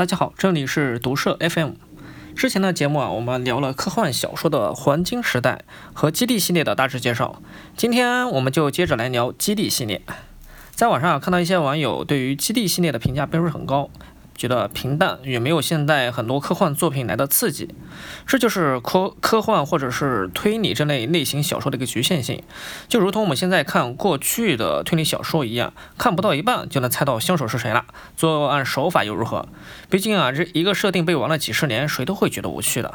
大家好，这里是毒社 FM。之前的节目啊，我们聊了科幻小说的黄金时代和基地系列的大致介绍。今天我们就接着来聊基地系列。在网上看到一些网友对于基地系列的评价并不是很高。觉得平淡，也没有现代很多科幻作品来的刺激，这就是科科幻或者是推理这类类型小说的一个局限性。就如同我们现在看过去的推理小说一样，看不到一半就能猜到凶手是谁了，作案手法又如何？毕竟啊，这一个设定被玩了几十年，谁都会觉得无趣的。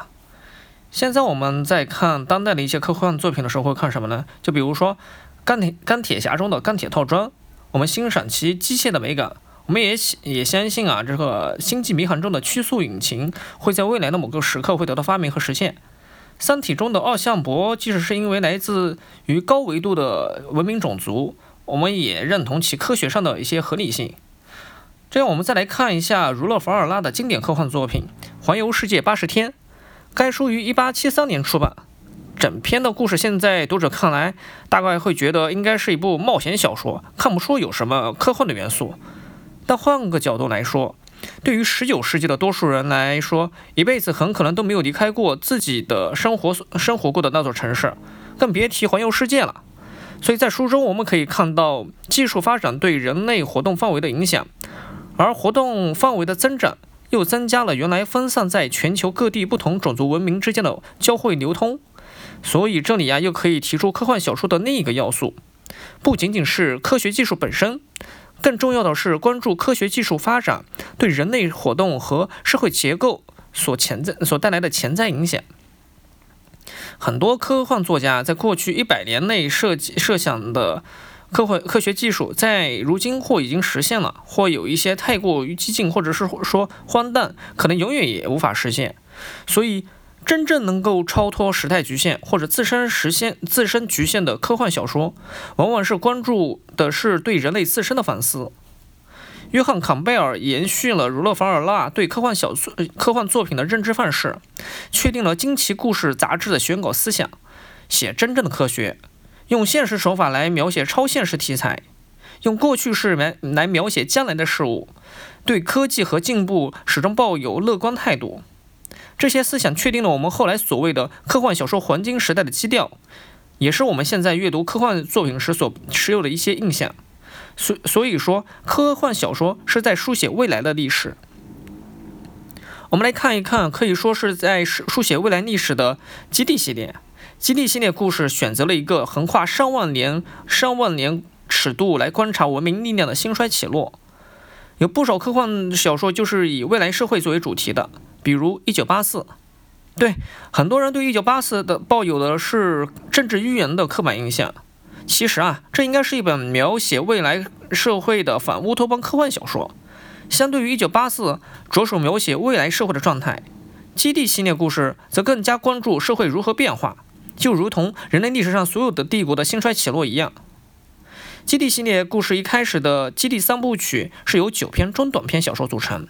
现在我们在看当代的一些科幻作品的时候，会看什么呢？就比如说钢铁钢铁侠中的钢铁套装，我们欣赏其机械的美感。我们也也相信啊，这个星际迷航中的曲速引擎会在未来的某个时刻会得到发明和实现。三体中的奥项伯，即使是因为来自于高维度的文明种族，我们也认同其科学上的一些合理性。这样，我们再来看一下儒勒·凡尔纳的经典科幻作品《环游世界八十天》。该书于1873年出版，整篇的故事现在读者看来，大概会觉得应该是一部冒险小说，看不出有什么科幻的元素。但换个角度来说，对于十九世纪的多数人来说，一辈子很可能都没有离开过自己的生活生活过的那座城市，更别提环游世界了。所以在书中我们可以看到技术发展对人类活动范围的影响，而活动范围的增长又增加了原来分散在全球各地不同种族文明之间的交汇流通。所以这里呀，又可以提出科幻小说的另一个要素，不仅仅是科学技术本身。更重要的是关注科学技术发展对人类活动和社会结构所潜在所带来的潜在影响。很多科幻作家在过去一百年内设计设想的科幻科学技术，在如今或已经实现了，或有一些太过于激进，或者是说荒诞，可能永远也无法实现。所以。真正能够超脱时代局限或者自身实现自身局限的科幻小说，往往是关注的是对人类自身的反思。约翰·坎贝尔延续了儒勒·凡尔纳对科幻小说、科幻作品的认知范式，确定了《惊奇故事》杂志的选稿思想：写真正的科学，用现实手法来描写超现实题材，用过去式来来描写将来的事物，对科技和进步始终抱有乐观态度。这些思想确定了我们后来所谓的科幻小说黄金时代的基调，也是我们现在阅读科幻作品时所持有的一些印象。所所以说，科幻小说是在书写未来的历史。我们来看一看，可以说是在书写未来历史的基地系列。基地系列故事选择了一个横跨上万年、上万年尺度来观察文明力量的兴衰起落。有不少科幻小说就是以未来社会作为主题的。比如《一九八四》，对很多人对《一九八四》的抱有的是政治预言的刻板印象。其实啊，这应该是一本描写未来社会的反乌托邦科幻小说。相对于《一九八四》，着手描写未来社会的状态，《基地》系列故事则更加关注社会如何变化，就如同人类历史上所有的帝国的兴衰起落一样。《基地》系列故事一开始的《基地》三部曲是由九篇中短篇小说组成。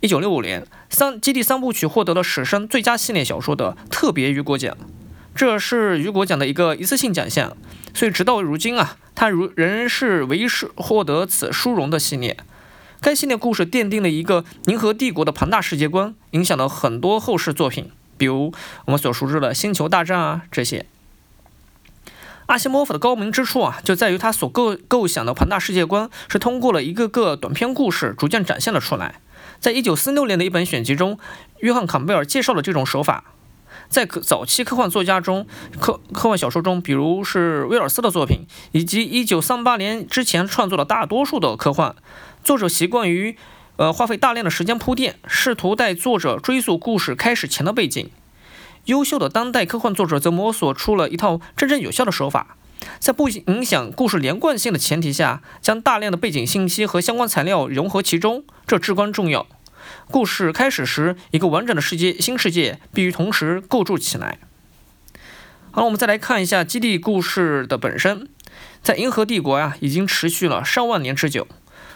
一九六五年，《三基地三部曲》获得了史上最佳系列小说的特别雨果奖，这是雨果奖的一个一次性奖项，所以直到如今啊，它如仍是唯一是获得此殊荣的系列。该系列故事奠定了一个银河帝国的庞大世界观，影响了很多后世作品，比如我们所熟知的《星球大战》啊这些。阿西莫夫的高明之处啊，就在于他所构构想的庞大世界观是通过了一个个短篇故事逐渐展现了出来。在一九四六年的一本选集中，约翰·坎贝尔介绍了这种手法。在早期科幻作家中，科科幻小说中，比如是威尔斯的作品，以及一九三八年之前创作的大多数的科幻，作者习惯于呃花费大量的时间铺垫，试图带作者追溯故事开始前的背景。优秀的当代科幻作者则摸索出了一套真正有效的手法。在不影响故事连贯性的前提下，将大量的背景信息和相关材料融合其中，这至关重要。故事开始时，一个完整的世界新世界必须同时构筑起来。好了，我们再来看一下基地故事的本身。在银河帝国呀，已经持续了上万年之久。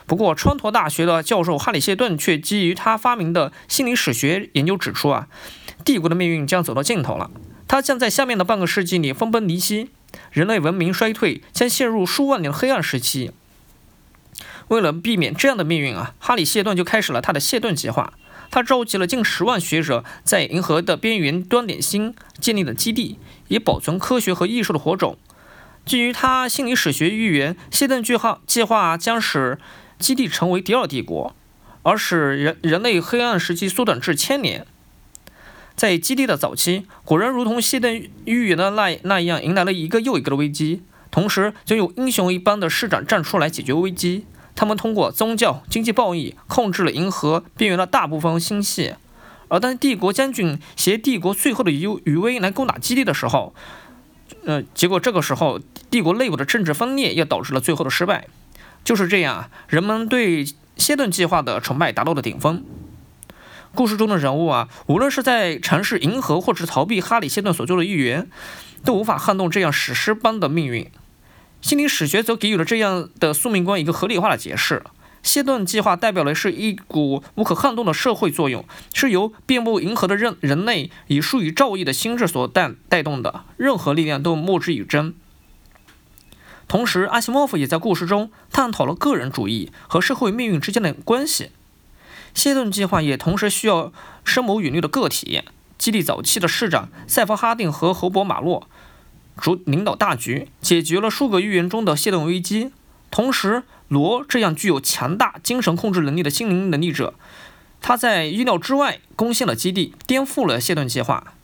不过，川陀大学的教授哈里谢顿却基于他发明的心理史学研究指出啊，帝国的命运将走到尽头了，它将在下面的半个世纪里分崩离析。人类文明衰退将陷入数万年的黑暗时期。为了避免这样的命运啊，哈里谢顿就开始了他的谢顿计划。他召集了近十万学者，在银河的边缘端点星建立了基地，以保存科学和艺术的火种。基于他心理史学预言，谢顿计划计划将使基地成为第二帝国，而使人人类黑暗时期缩短至千年。在基地的早期，古人如同谢顿预言的那那样，迎来了一个又一个的危机，同时就有英雄一般的市长站出来解决危机。他们通过宗教、经济暴易控制了银河边缘的大部分星系。而当帝国将军携帝国最后的余余威来攻打基地的时候，呃，结果这个时候帝国内部的政治分裂也导致了最后的失败。就是这样，人们对谢顿计划的崇拜达到了顶峰。故事中的人物啊，无论是在尝试迎合，或者逃避哈里·谢顿所做的预言，都无法撼动这样史诗般的命运。心理史学则给予了这样的宿命观一个合理化的解释：谢顿计划代表的是一股无可撼动的社会作用，是由遍布银河的人人类以数以兆亿的心智所带带动的，任何力量都莫之以争。同时，阿西莫夫也在故事中探讨了个人主义和社会命运之间的关系。谢顿计划也同时需要深谋远虑的个体。基地早期的市长塞弗哈定和侯伯马洛主领导大局，解决了数个预言中的谢顿危机。同时，罗这样具有强大精神控制能力的心灵能力者，他在意料之外攻陷了基地，颠覆了谢顿计划。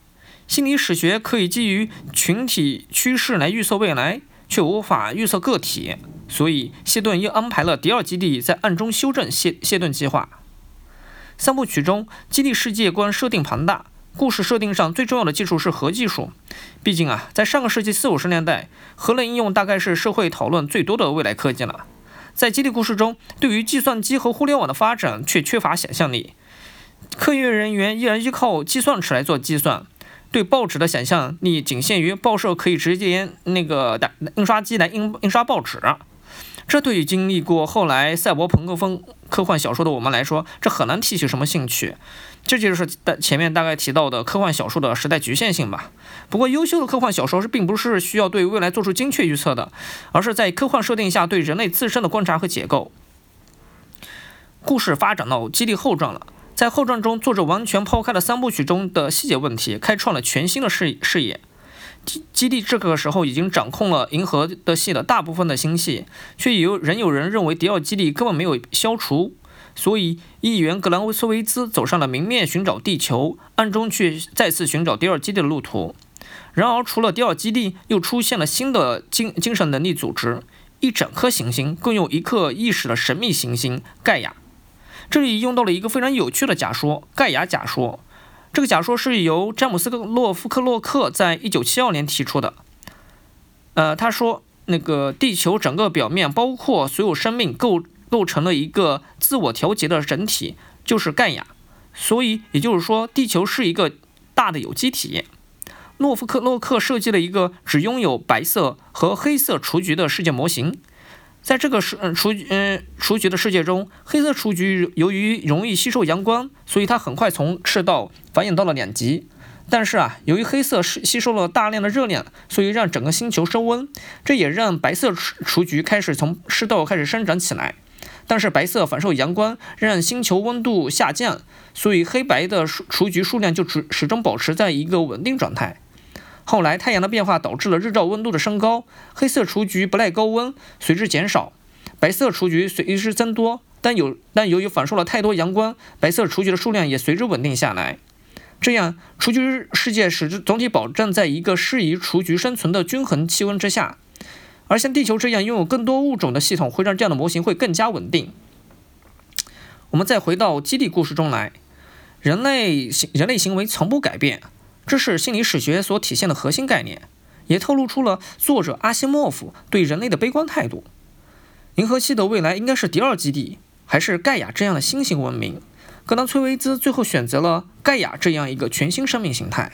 心理史学可以基于群体趋势来预测未来，却无法预测个体，所以谢顿又安排了第二基地在暗中修正谢谢顿计划。三部曲中，基地世界观设定庞大，故事设定上最重要的技术是核技术。毕竟啊，在上个世纪四五十年代，核能应用大概是社会讨论最多的未来科技了。在基地故事中，对于计算机和互联网的发展却缺乏想象力，科研人员依然依靠计算尺来做计算，对报纸的想象力仅限于报社可以直接那个打印刷机来印印刷报纸。这对于经历过后来赛博朋克风科幻小说的我们来说，这很难提起什么兴趣。这就是大前面大概提到的科幻小说的时代局限性吧。不过，优秀的科幻小说是并不是需要对未来做出精确预测的，而是在科幻设定下对人类自身的观察和解构。故事发展到基地后传了，在后传中，作者完全抛开了三部曲中的细节问题，开创了全新的视视野。基基地这个时候已经掌控了银河的系的大部分的星系，却有仍有人认为迪奥基地根本没有消除，所以议员格兰维斯维兹走上了明面寻找地球，暗中却再次寻找第二基地的路途。然而，除了第二基地，又出现了新的精精神能力组织，一整颗行星共有一颗意识的神秘行星盖亚。这里用到了一个非常有趣的假说——盖亚假说。这个假说是由詹姆斯·洛夫克洛克在一九七二年提出的。呃，他说，那个地球整个表面，包括所有生命，构构成了一个自我调节的整体，就是盖亚。所以，也就是说，地球是一个大的有机体。诺夫克洛克设计了一个只拥有白色和黑色雏菊的世界模型。在这个世雏嗯雏菊的世界中，黑色雏菊由于容易吸收阳光，所以它很快从赤道繁衍到了两极。但是啊，由于黑色吸吸收了大量的热量，所以让整个星球升温，这也让白色雏雏菊开始从赤道开始生长起来。但是白色反受阳光，让星球温度下降，所以黑白的雏雏菊数量就始始终保持在一个稳定状态。后来，太阳的变化导致了日照温度的升高，黑色雏菊不耐高温，随之减少；白色雏菊随之增多。但有但由于反射了太多阳光，白色雏菊的数量也随之稳定下来。这样，雏菊世界使之总体保证在一个适宜雏菊生存的均衡气温之下。而像地球这样拥有更多物种的系统，会让这样的模型会更加稳定。我们再回到基地故事中来，人类行人类行为从不改变。这是心理史学所体现的核心概念，也透露出了作者阿西莫夫对人类的悲观态度。银河系的未来应该是第二基地，还是盖亚这样的新型文明？格兰崔维兹最后选择了盖亚这样一个全新生命形态。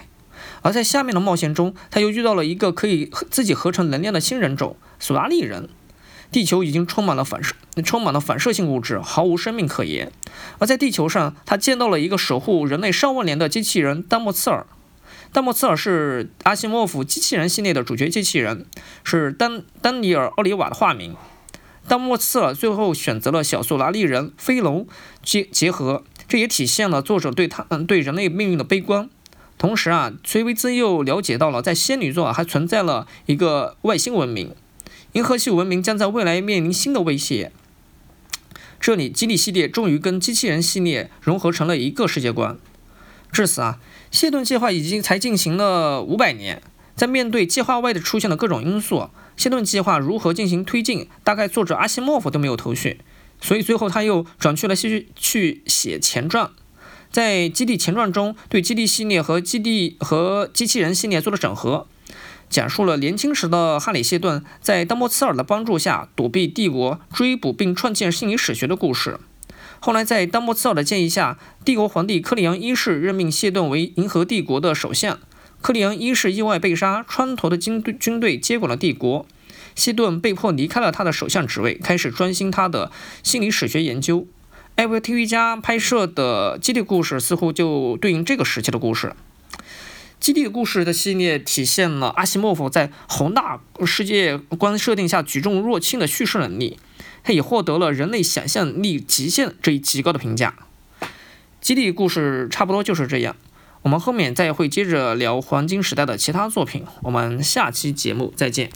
而在下面的冒险中，他又遇到了一个可以自己合成能量的新人种——索拉利人。地球已经充满了反射，充满了反射性物质，毫无生命可言。而在地球上，他见到了一个守护人类上万年的机器人丹莫茨尔。丹莫茨尔是阿西莫夫机器人系列的主角机器人，是丹丹尼尔·奥利瓦的化名。丹莫茨尔最后选择了小苏拉利人飞龙结结合，这也体现了作者对他嗯对人类命运的悲观。同时啊，崔维兹又了解到了在仙女座还存在了一个外星文明，银河系文明将在未来面临新的威胁。这里，基地系列终于跟机器人系列融合成了一个世界观。至此啊，谢顿计划已经才进行了五百年，在面对计划外的出现的各种因素，谢顿计划如何进行推进，大概作者阿西莫夫都没有头绪。所以最后他又转去了去去写前传。在《基地前传》中，对《基地》系列和《基地》和《机器人》系列做了整合，讲述了年轻时的哈里·谢顿在丹莫茨尔的帮助下躲避帝国追捕并创建心理史学的故事。后来，在丹莫茨奥的建议下，帝国皇帝克里昂一世任命谢顿为银河帝国的首相。克里昂一世意外被杀，川头的军队军队接管了帝国，谢顿被迫离开了他的首相职位，开始专心他的心理史学研究。Apple TV 加拍摄的基地故事似乎就对应这个时期的故事。基地的故事的系列体现了阿西莫夫在宏大世界观设定下举重若轻的叙事能力，他也获得了人类想象力极限这一极高的评价。基地故事差不多就是这样，我们后面再会接着聊黄金时代的其他作品。我们下期节目再见。